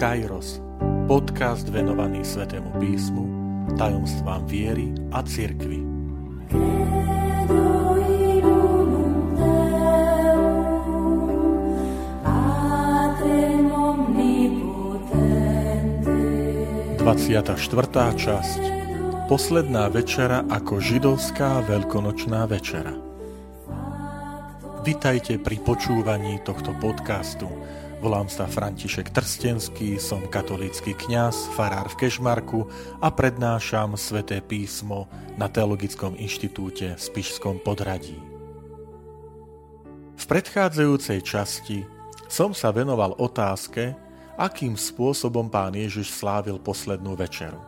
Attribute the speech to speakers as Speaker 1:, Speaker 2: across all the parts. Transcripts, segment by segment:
Speaker 1: Kairos, podcast venovaný Svetému písmu, tajomstvám viery a cirkvi. Štvrtá časť Posledná večera ako židovská veľkonočná večera. Vitajte pri počúvaní tohto podcastu. Volám sa František Trstenský, som katolícky kňaz, farár v Kešmarku a prednášam sväté písmo na Teologickom inštitúte v Spišskom podradí. V predchádzajúcej časti som sa venoval otázke, akým spôsobom pán Ježiš slávil poslednú večeru.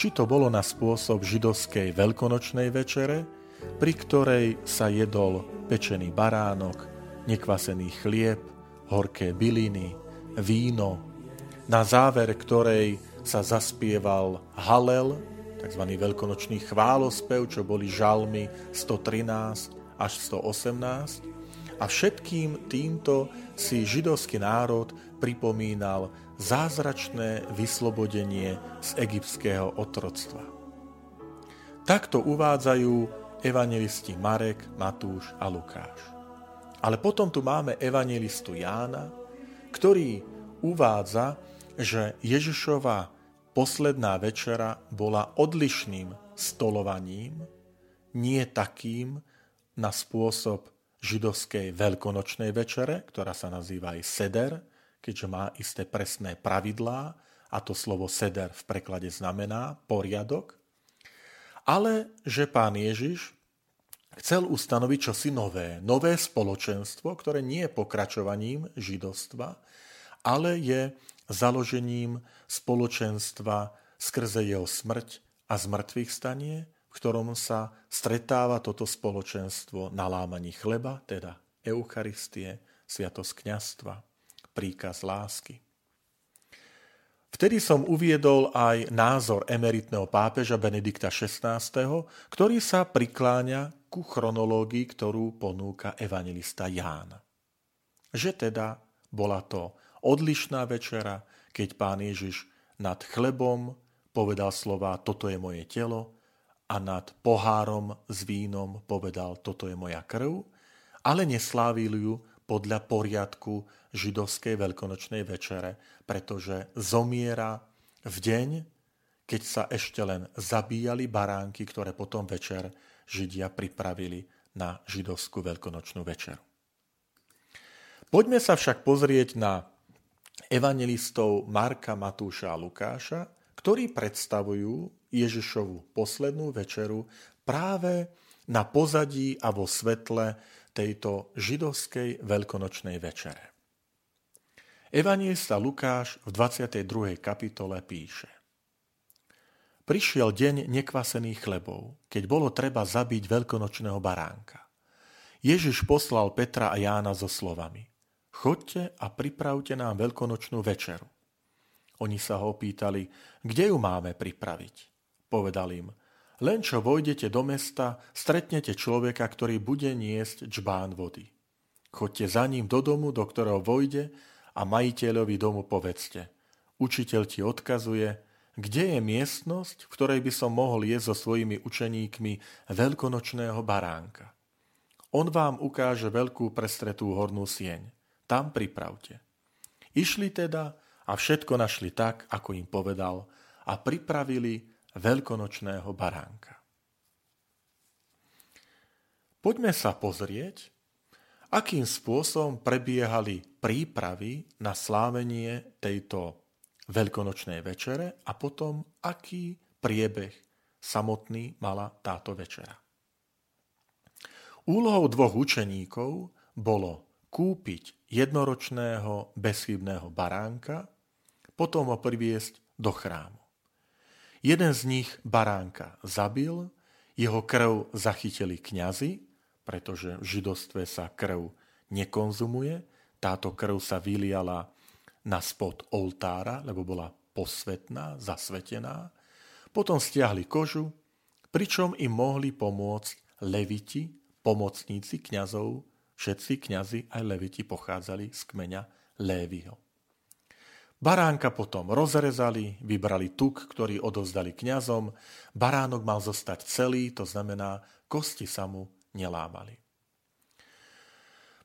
Speaker 1: Či to bolo na spôsob židovskej veľkonočnej večere, pri ktorej sa jedol pečený baránok, nekvasený chlieb, horké byliny, víno, na záver ktorej sa zaspieval Halel, tzv. veľkonočný chválospev, čo boli žalmy 113 až 118. A všetkým týmto si židovský národ pripomínal zázračné vyslobodenie z egyptského otroctva. Takto uvádzajú evangelisti Marek, Matúš a Lukáš. Ale potom tu máme evangelistu Jána, ktorý uvádza, že Ježišova posledná večera bola odlišným stolovaním, nie takým na spôsob židovskej veľkonočnej večere, ktorá sa nazýva aj seder, keďže má isté presné pravidlá, a to slovo seder v preklade znamená poriadok, ale že pán Ježiš chcel ustanoviť čosi nové. Nové spoločenstvo, ktoré nie je pokračovaním židovstva, ale je založením spoločenstva skrze jeho smrť a zmrtvých stanie, v ktorom sa stretáva toto spoločenstvo na lámaní chleba, teda Eucharistie, sviatosť kniastva, príkaz lásky. Vtedy som uviedol aj názor emeritného pápeža Benedikta XVI, ktorý sa prikláňa ku chronológii, ktorú ponúka evangelista Ján. Že teda bola to odlišná večera, keď pán Ježiš nad chlebom povedal slova toto je moje telo a nad pohárom s vínom povedal toto je moja krv, ale neslávil ju podľa poriadku židovskej veľkonočnej večere, pretože zomiera v deň, keď sa ešte len zabíjali baránky, ktoré potom večer Židia pripravili na židovskú veľkonočnú večeru. Poďme sa však pozrieť na evangelistov Marka, Matúša a Lukáša, ktorí predstavujú Ježišovu poslednú večeru práve na pozadí a vo svetle tejto židovskej veľkonočnej večere. Evangelista Lukáš v 22. kapitole píše Prišiel deň nekvasených chlebov, keď bolo treba zabiť veľkonočného baránka. Ježiš poslal Petra a Jána so slovami Chodte a pripravte nám veľkonočnú večeru. Oni sa ho opýtali, kde ju máme pripraviť. Povedal im, len čo vojdete do mesta, stretnete človeka, ktorý bude niesť čbán vody. Chodte za ním do domu, do ktorého vojde a majiteľovi domu povedzte. Učiteľ ti odkazuje, kde je miestnosť, v ktorej by som mohol jesť so svojimi učeníkmi veľkonočného baránka. On vám ukáže veľkú prestretú hornú sieň. Tam pripravte. Išli teda a všetko našli tak, ako im povedal, a pripravili veľkonočného baránka. Poďme sa pozrieť, akým spôsobom prebiehali prípravy na slávenie tejto veľkonočnej večere a potom aký priebeh samotný mala táto večera. Úlohou dvoch učeníkov bolo kúpiť jednoročného bezchybného baránka, potom ho priviesť do chrámu. Jeden z nich baránka zabil, jeho krv zachytili kňazi, pretože v židostve sa krv nekonzumuje. Táto krv sa vyliala na spod oltára, lebo bola posvetná, zasvetená. Potom stiahli kožu, pričom im mohli pomôcť leviti, pomocníci kňazov, všetci kňazi aj leviti pochádzali z kmeňa Lévyho. Baránka potom rozrezali, vybrali tuk, ktorý odovzdali kňazom. Baránok mal zostať celý, to znamená, kosti sa mu nelámali.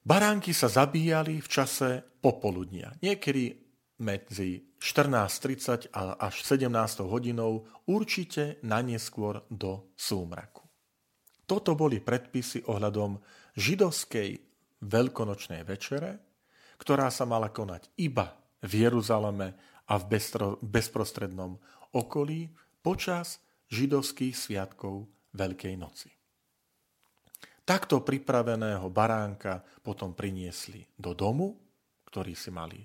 Speaker 1: Baránky sa zabíjali v čase popoludnia. Niekedy medzi 14.30 až 17. hodinou určite na neskôr do súmraku. Toto boli predpisy ohľadom židovskej veľkonočnej večere, ktorá sa mala konať iba v Jeruzaleme a v bezprostrednom okolí počas židovských sviatkov Veľkej noci. Takto pripraveného baránka potom priniesli do domu, ktorý si mali,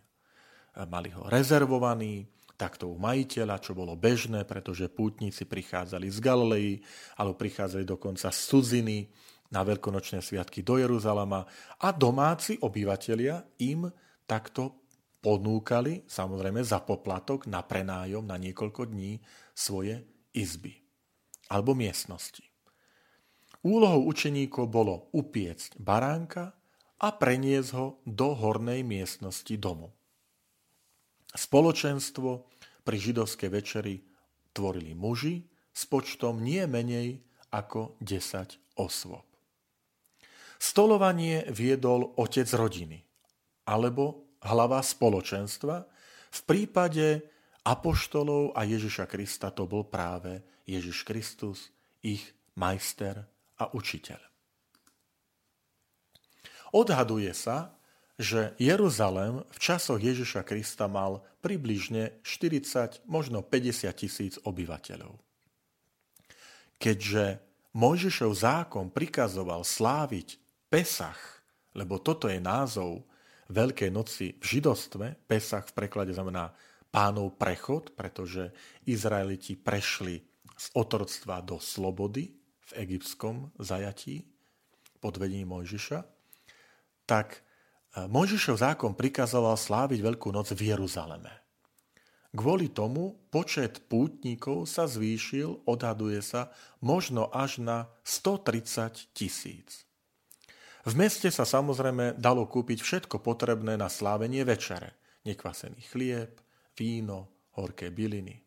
Speaker 1: mali ho rezervovaný, takto u majiteľa, čo bolo bežné, pretože pútnici prichádzali z Galilei, alebo prichádzali dokonca z cudziny na veľkonočné sviatky do Jeruzalema a domáci obyvatelia im takto ponúkali, samozrejme za poplatok na prenájom na niekoľko dní svoje izby alebo miestnosti. Úlohou učeníkov bolo upiecť baránka a preniesť ho do hornej miestnosti domu. Spoločenstvo pri židovskej večeri tvorili muži s počtom nie menej ako 10 osôb. Stolovanie viedol otec rodiny alebo hlava spoločenstva. V prípade apoštolov a Ježiša Krista to bol práve Ježiš Kristus, ich majster a učiteľ. Odhaduje sa, že Jeruzalém v časoch Ježiša Krista mal približne 40, možno 50 tisíc obyvateľov. Keďže Mojžišov zákon prikazoval sláviť Pesach, lebo toto je názov Veľkej noci v židostve, Pesach v preklade znamená pánov prechod, pretože Izraeliti prešli z otroctva do slobody v egyptskom zajatí pod vedením Mojžiša, tak e, Mojžišov zákon prikazoval sláviť Veľkú noc v Jeruzaleme. Kvôli tomu počet pútnikov sa zvýšil, odhaduje sa, možno až na 130 tisíc. V meste sa samozrejme dalo kúpiť všetko potrebné na slávenie večere. Nekvasený chlieb, víno, horké byliny.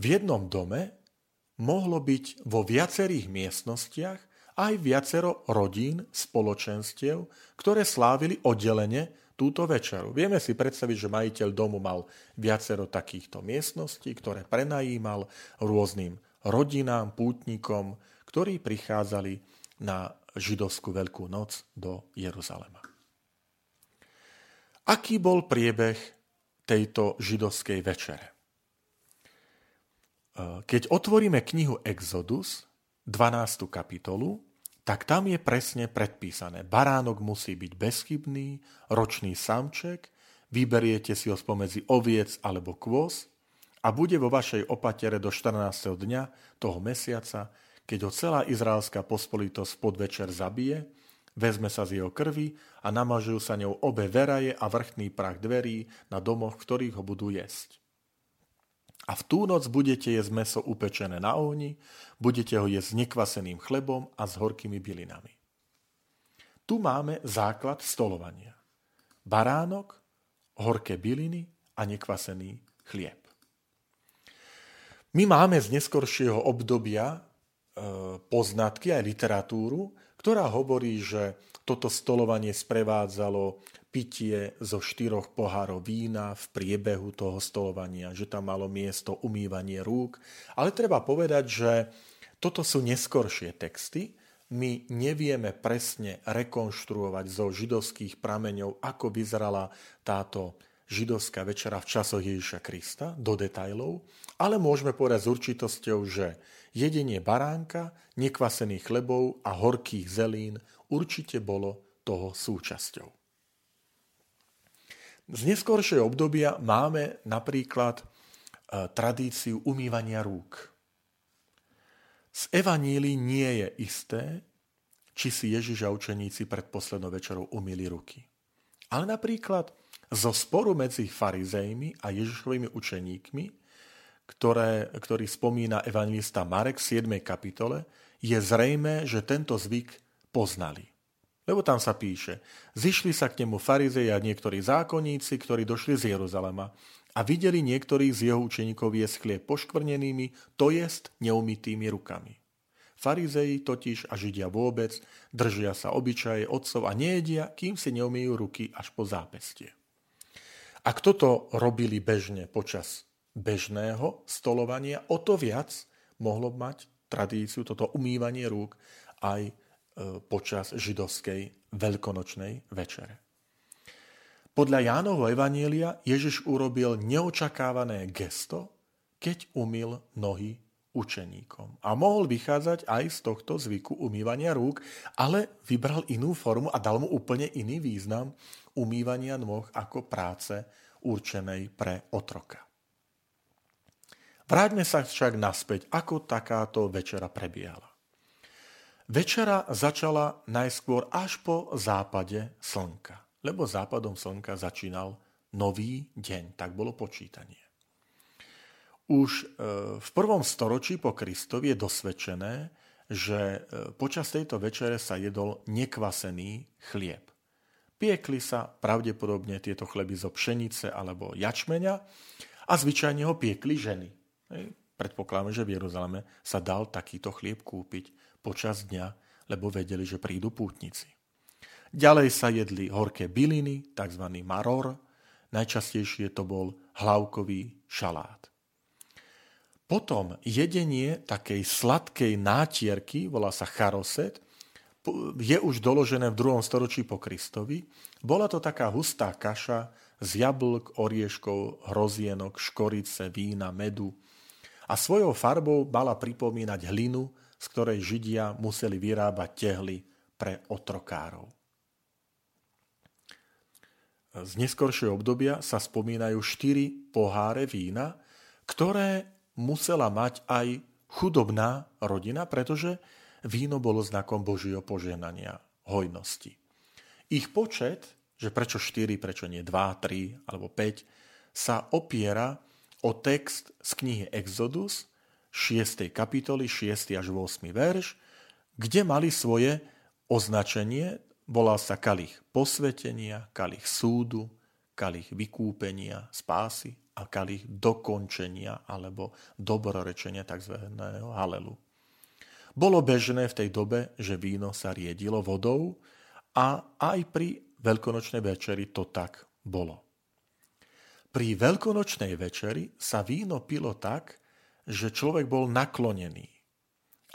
Speaker 1: V jednom dome mohlo byť vo viacerých miestnostiach aj viacero rodín, spoločenstiev, ktoré slávili oddelenie túto večeru. Vieme si predstaviť, že majiteľ domu mal viacero takýchto miestností, ktoré prenajímal rôznym rodinám, pútnikom, ktorí prichádzali na židovskú Veľkú noc do Jeruzalema. Aký bol priebeh tejto židovskej večere? Keď otvoríme knihu Exodus, 12. kapitolu, tak tam je presne predpísané. Baránok musí byť bezchybný, ročný samček, vyberiete si ho spomedzi oviec alebo kôz a bude vo vašej opatere do 14. dňa toho mesiaca keď ho celá izraelská pospolitosť podvečer zabije, vezme sa z jeho krvi a namažujú sa ňou obe veraje a vrchný prach dverí na domoch, v ktorých ho budú jesť. A v tú noc budete jesť meso upečené na ohni, budete ho jesť s nekvaseným chlebom a s horkými bylinami. Tu máme základ stolovania. Baránok, horké byliny a nekvasený chlieb. My máme z neskoršieho obdobia E, poznatky, aj literatúru, ktorá hovorí, že toto stolovanie sprevádzalo pitie zo štyroch pohárov vína v priebehu toho stolovania, že tam malo miesto umývanie rúk. Ale treba povedať, že toto sú neskoršie texty. My nevieme presne rekonštruovať zo židovských prameňov, ako vyzerala táto židovská večera v časoch Ježiša Krista do detajlov, ale môžeme povedať s určitosťou, že Jedenie baránka, nekvasených chlebov a horkých zelín určite bolo toho súčasťou. Z neskoršieho obdobia máme napríklad e, tradíciu umývania rúk. Z Evanílii nie je isté, či si Ježiš a učeníci pred poslednou večerou umýli ruky. Ale napríklad zo sporu medzi farizejmi a Ježišovými učeníkmi ktoré, ktorý spomína evangelista Marek v 7. kapitole, je zrejme, že tento zvyk poznali. Lebo tam sa píše, zišli sa k nemu farizeji a niektorí zákonníci, ktorí došli z Jeruzalema a videli niektorých z jeho učeníkov jesť chlieb poškvrnenými, to jest neumytými rukami. Farizeji totiž a Židia vôbec držia sa obyčaje otcov a nejedia, kým si neumijú ruky až po zápestie. Ak toto robili bežne počas bežného stolovania, o to viac mohlo mať tradíciu toto umývanie rúk aj počas židovskej veľkonočnej večere. Podľa Jánovho Evanielia Ježiš urobil neočakávané gesto, keď umil nohy učeníkom. A mohol vychádzať aj z tohto zvyku umývania rúk, ale vybral inú formu a dal mu úplne iný význam umývania nôh ako práce určenej pre otroka. Vráťme sa však naspäť, ako takáto večera prebiehala. Večera začala najskôr až po západe slnka, lebo západom slnka začínal nový deň, tak bolo počítanie. Už e, v prvom storočí po Kristovi je dosvedčené, že e, počas tejto večere sa jedol nekvasený chlieb. Piekli sa pravdepodobne tieto chleby zo pšenice alebo jačmeňa a zvyčajne ho piekli ženy. Predpokladáme, že v Jeruzaleme sa dal takýto chlieb kúpiť počas dňa, lebo vedeli, že prídu pútnici. Ďalej sa jedli horké byliny, tzv. maror, najčastejšie to bol hlavkový šalát. Potom jedenie takej sladkej nátierky, volá sa charoset, je už doložené v druhom storočí po Kristovi. Bola to taká hustá kaša z jablk, orieškov, hrozienok, škorice, vína, medu. A svojou farbou mala pripomínať hlinu, z ktorej Židia museli vyrábať tehly pre otrokárov. Z neskoršieho obdobia sa spomínajú štyri poháre vína, ktoré musela mať aj chudobná rodina, pretože víno bolo znakom Božieho poženania, hojnosti. Ich počet, že prečo 4, prečo nie 2, 3 alebo 5, sa opiera o text z knihy Exodus, 6. kapitoly, 6. až 8. verš, kde mali svoje označenie, volal sa kalich posvetenia, kalich súdu, kalich vykúpenia, spásy a kalich dokončenia alebo dobrorečenia tzv. halelu. Bolo bežné v tej dobe, že víno sa riedilo vodou a aj pri veľkonočnej večeri to tak bolo. Pri veľkonočnej večeri sa víno pilo tak, že človek bol naklonený,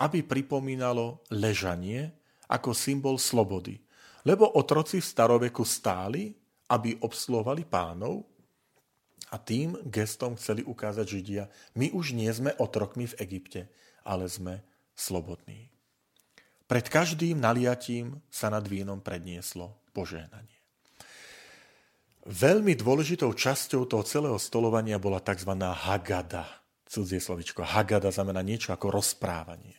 Speaker 1: aby pripomínalo ležanie ako symbol slobody. Lebo otroci v staroveku stáli, aby obsluhovali pánov a tým gestom chceli ukázať Židia, my už nie sme otrokmi v Egypte, ale sme slobodní. Pred každým naliatím sa nad vínom prednieslo požehnanie. Veľmi dôležitou časťou toho celého stolovania bola tzv. hagada, cudzie slovičko. Hagada znamená niečo ako rozprávanie.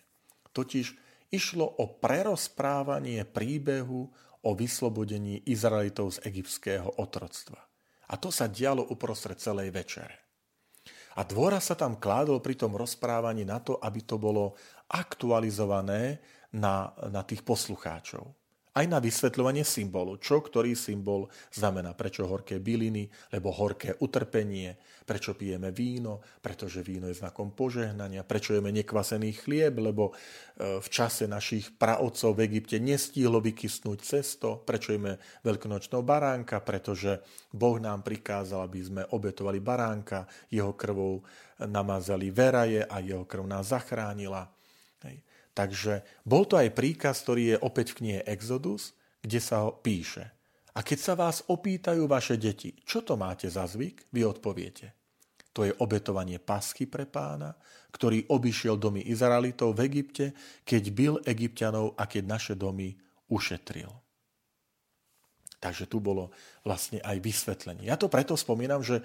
Speaker 1: Totiž išlo o prerozprávanie príbehu o vyslobodení Izraelitov z egyptského otroctva. A to sa dialo uprostred celej večere. A dôra sa tam kládol pri tom rozprávaní na to, aby to bolo aktualizované na, na tých poslucháčov aj na vysvetľovanie symbolu, čo ktorý symbol znamená, prečo horké byliny, lebo horké utrpenie, prečo pijeme víno, pretože víno je znakom požehnania, prečo jeme nekvasený chlieb, lebo e, v čase našich praotcov v Egypte nestíhlo vykysnúť cesto, prečo jeme veľkonočného baránka, pretože Boh nám prikázal, aby sme obetovali baránka, jeho krvou namazali veraje a jeho krv nás zachránila. Hej. Takže bol to aj príkaz, ktorý je opäť v knihe Exodus, kde sa ho píše. A keď sa vás opýtajú vaše deti, čo to máte za zvyk, vy odpoviete. To je obetovanie pasky pre pána, ktorý obišiel domy Izraelitov v Egypte, keď byl egyptianov a keď naše domy ušetril. Takže tu bolo vlastne aj vysvetlenie. Ja to preto spomínam, že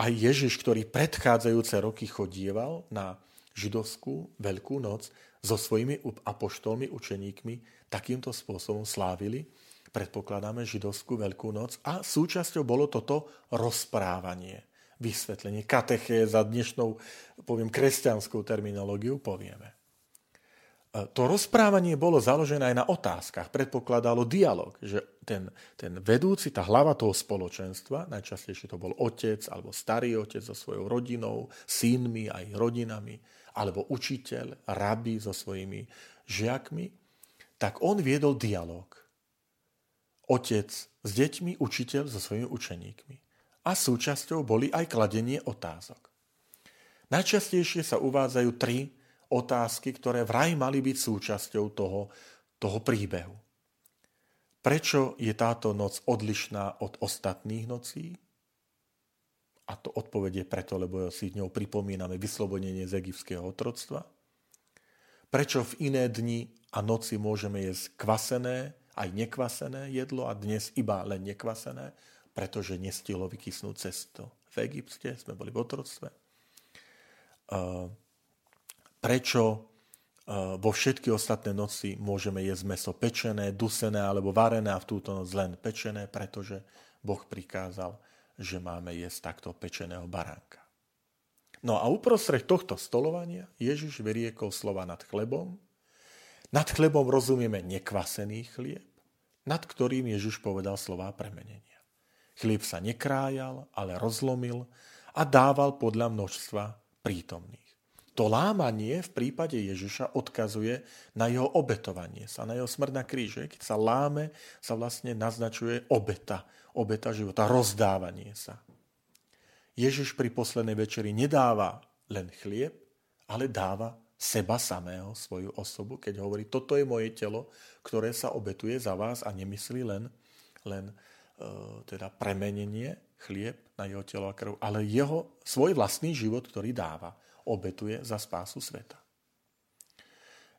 Speaker 1: aj Ježiš, ktorý predchádzajúce roky chodieval na židovskú Veľkú noc, so svojimi apoštolmi, učeníkmi takýmto spôsobom slávili, predpokladáme židovskú Veľkú noc a súčasťou bolo toto rozprávanie, vysvetlenie, kateché za dnešnou, poviem, kresťanskou terminológiu povieme. to rozprávanie bolo založené aj na otázkach, predpokladalo dialog, že ten, ten vedúci, tá hlava toho spoločenstva, najčastejšie to bol otec alebo starý otec so svojou rodinou, synmi a ich rodinami, alebo učiteľ, rabi so svojimi žiakmi, tak on viedol dialog. Otec s deťmi, učiteľ so svojimi učeníkmi. A súčasťou boli aj kladenie otázok. Najčastejšie sa uvádzajú tri otázky, ktoré vraj mali byť súčasťou toho, toho príbehu. Prečo je táto noc odlišná od ostatných nocí? A to odpovedie preto, lebo si ňou pripomíname vyslobodenie z egyptského otroctva. Prečo v iné dni a noci môžeme jesť kvasené, aj nekvasené jedlo a dnes iba len nekvasené, pretože nestihlo vykysnúť cesto. V Egypte sme boli v otroctve. Prečo vo všetky ostatné noci môžeme jesť meso pečené, dusené alebo varené a v túto noc len pečené, pretože Boh prikázal, že máme jesť takto pečeného baránka. No a uprostred tohto stolovania Ježiš vyriekol slova nad chlebom. Nad chlebom rozumieme nekvasený chlieb, nad ktorým Ježiš povedal slová premenenia. Chlieb sa nekrájal, ale rozlomil a dával podľa množstva prítomných. To lámanie v prípade Ježiša odkazuje na jeho obetovanie sa, na jeho smrť na kríže. Keď sa láme, sa vlastne naznačuje obeta, obeta života, rozdávanie sa. Ježiš pri poslednej večeri nedáva len chlieb, ale dáva seba samého, svoju osobu, keď hovorí, toto je moje telo, ktoré sa obetuje za vás a nemyslí len, len e, teda premenenie chlieb na jeho telo a krv, ale jeho svoj vlastný život, ktorý dáva obetuje za spásu sveta.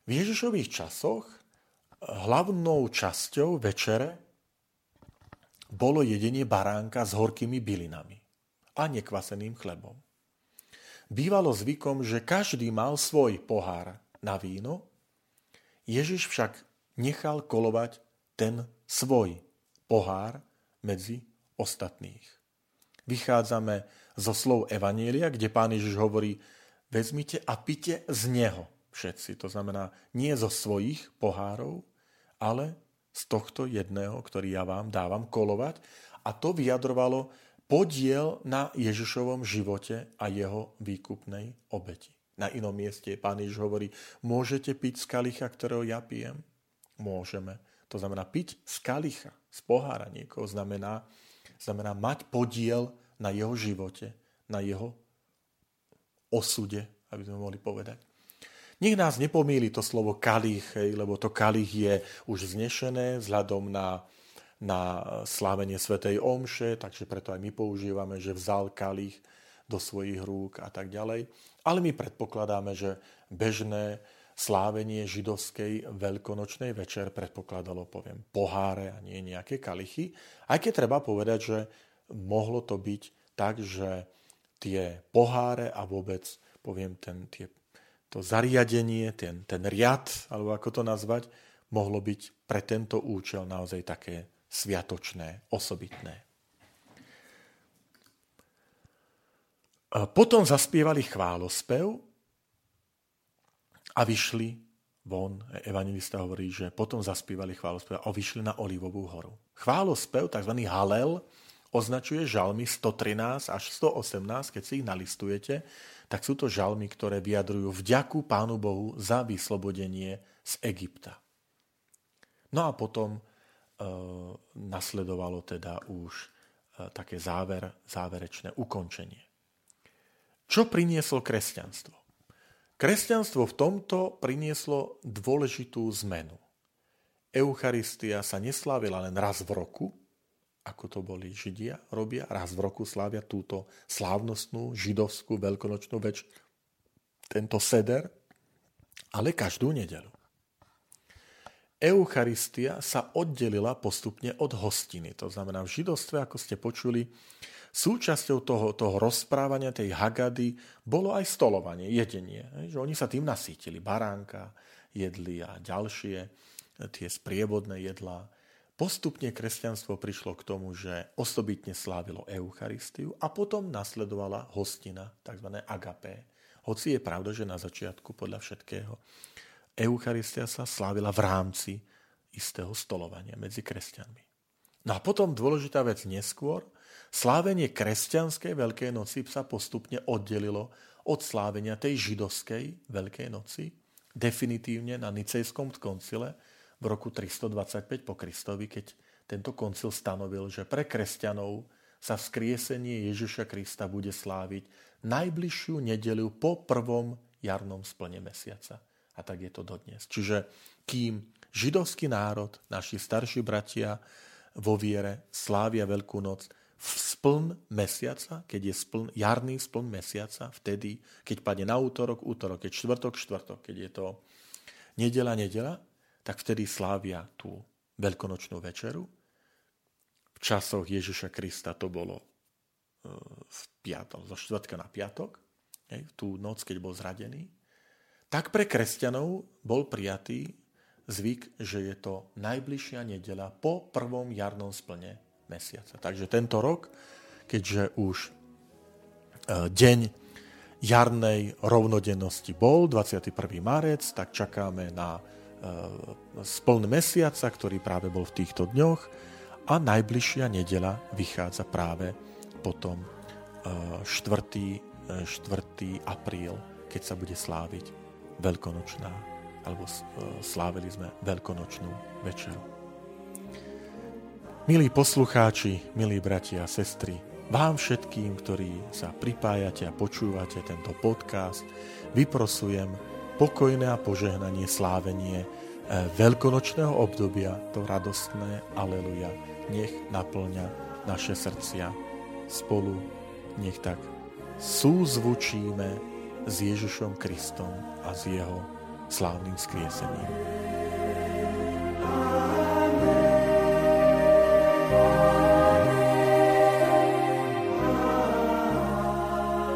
Speaker 1: V Ježišových časoch hlavnou časťou večere bolo jedenie baránka s horkými bylinami a nekvaseným chlebom. Bývalo zvykom, že každý mal svoj pohár na víno, Ježiš však nechal kolovať ten svoj pohár medzi ostatných. Vychádzame zo slov Evanielia, kde pán Ježiš hovorí, vezmite a pite z neho všetci. To znamená nie zo svojich pohárov, ale z tohto jedného, ktorý ja vám dávam kolovať. A to vyjadrovalo podiel na Ježišovom živote a jeho výkupnej obeti. Na inom mieste pán Ježiš hovorí, môžete piť z kalicha, ktorého ja pijem? Môžeme. To znamená, piť z kalicha, z pohára niekoho, znamená, znamená mať podiel na jeho živote, na jeho osude, aby sme mohli povedať. Nech nás nepomíli to slovo kalich, lebo to kalich je už znešené vzhľadom na, na slávenie Svetej Omše, takže preto aj my používame, že vzal kalich do svojich rúk a tak ďalej. Ale my predpokladáme, že bežné slávenie židovskej veľkonočnej večer predpokladalo, poviem, poháre a nie nejaké kalichy. Aj keď treba povedať, že mohlo to byť tak, že tie poháre a vôbec, poviem, ten, tie, to zariadenie, ten, ten riad, alebo ako to nazvať, mohlo byť pre tento účel naozaj také sviatočné, osobitné. Potom zaspievali chválospev a vyšli von. Evangelista hovorí, že potom zaspievali chválospev a vyšli na Olivovú horu. Chválospev, tzv. halel, označuje žalmy 113 až 118, keď si ich nalistujete, tak sú to žalmy, ktoré vyjadrujú vďaku Pánu Bohu za vyslobodenie z Egypta. No a potom e, nasledovalo teda už e, také záver, záverečné ukončenie. Čo prinieslo kresťanstvo? Kresťanstvo v tomto prinieslo dôležitú zmenu. Eucharistia sa neslávila len raz v roku, ako to boli Židia, robia. Raz v roku slávia túto slávnostnú židovskú veľkonočnú več, tento seder, ale každú nedelu. Eucharistia sa oddelila postupne od hostiny. To znamená, v židovstve, ako ste počuli, súčasťou toho, toho rozprávania, tej hagady, bolo aj stolovanie, jedenie. Že oni sa tým nasítili. Baránka jedli a ďalšie tie sprievodné jedlá. Postupne kresťanstvo prišlo k tomu, že osobitne slávilo Eucharistiu a potom nasledovala hostina, tzv. agapé. Hoci je pravda, že na začiatku podľa všetkého Eucharistia sa slávila v rámci istého stolovania medzi kresťanmi. No a potom dôležitá vec neskôr, slávenie kresťanskej Veľkej noci sa postupne oddelilo od slávenia tej židovskej Veľkej noci, definitívne na Nicejskom koncile v roku 325 po Kristovi, keď tento koncil stanovil, že pre kresťanov sa vzkriesenie Ježiša Krista bude sláviť najbližšiu nedeliu po prvom jarnom splne mesiaca. A tak je to dodnes. Čiže kým židovský národ, naši starší bratia vo viere slávia Veľkú noc v spln mesiaca, keď je spln, jarný spln mesiaca, vtedy, keď padne na útorok, útorok, keď čtvrtok, čtvrtok, keď je to nedela, nedela, tak vtedy slávia tú veľkonočnú večeru. V časoch Ježiša Krista to bolo e, v piatok, zo štvrtka na piatok, v tú noc, keď bol zradený. Tak pre kresťanov bol prijatý zvyk, že je to najbližšia nedela po prvom jarnom splne mesiaca. Takže tento rok, keďže už e, deň jarnej rovnodennosti bol, 21. marec, tak čakáme na spln mesiaca, ktorý práve bol v týchto dňoch a najbližšia nedela vychádza práve potom 4. E, 4. apríl, keď sa bude sláviť veľkonočná, alebo e, slávili sme veľkonočnú večeru. Milí poslucháči, milí bratia a sestry, vám všetkým, ktorí sa pripájate a počúvate tento podcast, vyprosujem pokojné a požehnanie slávenie e, veľkonočného obdobia, to radostné aleluja, nech naplňa naše srdcia. Spolu nech tak súzvučíme s Ježišom Kristom a s jeho slávnym skriesením.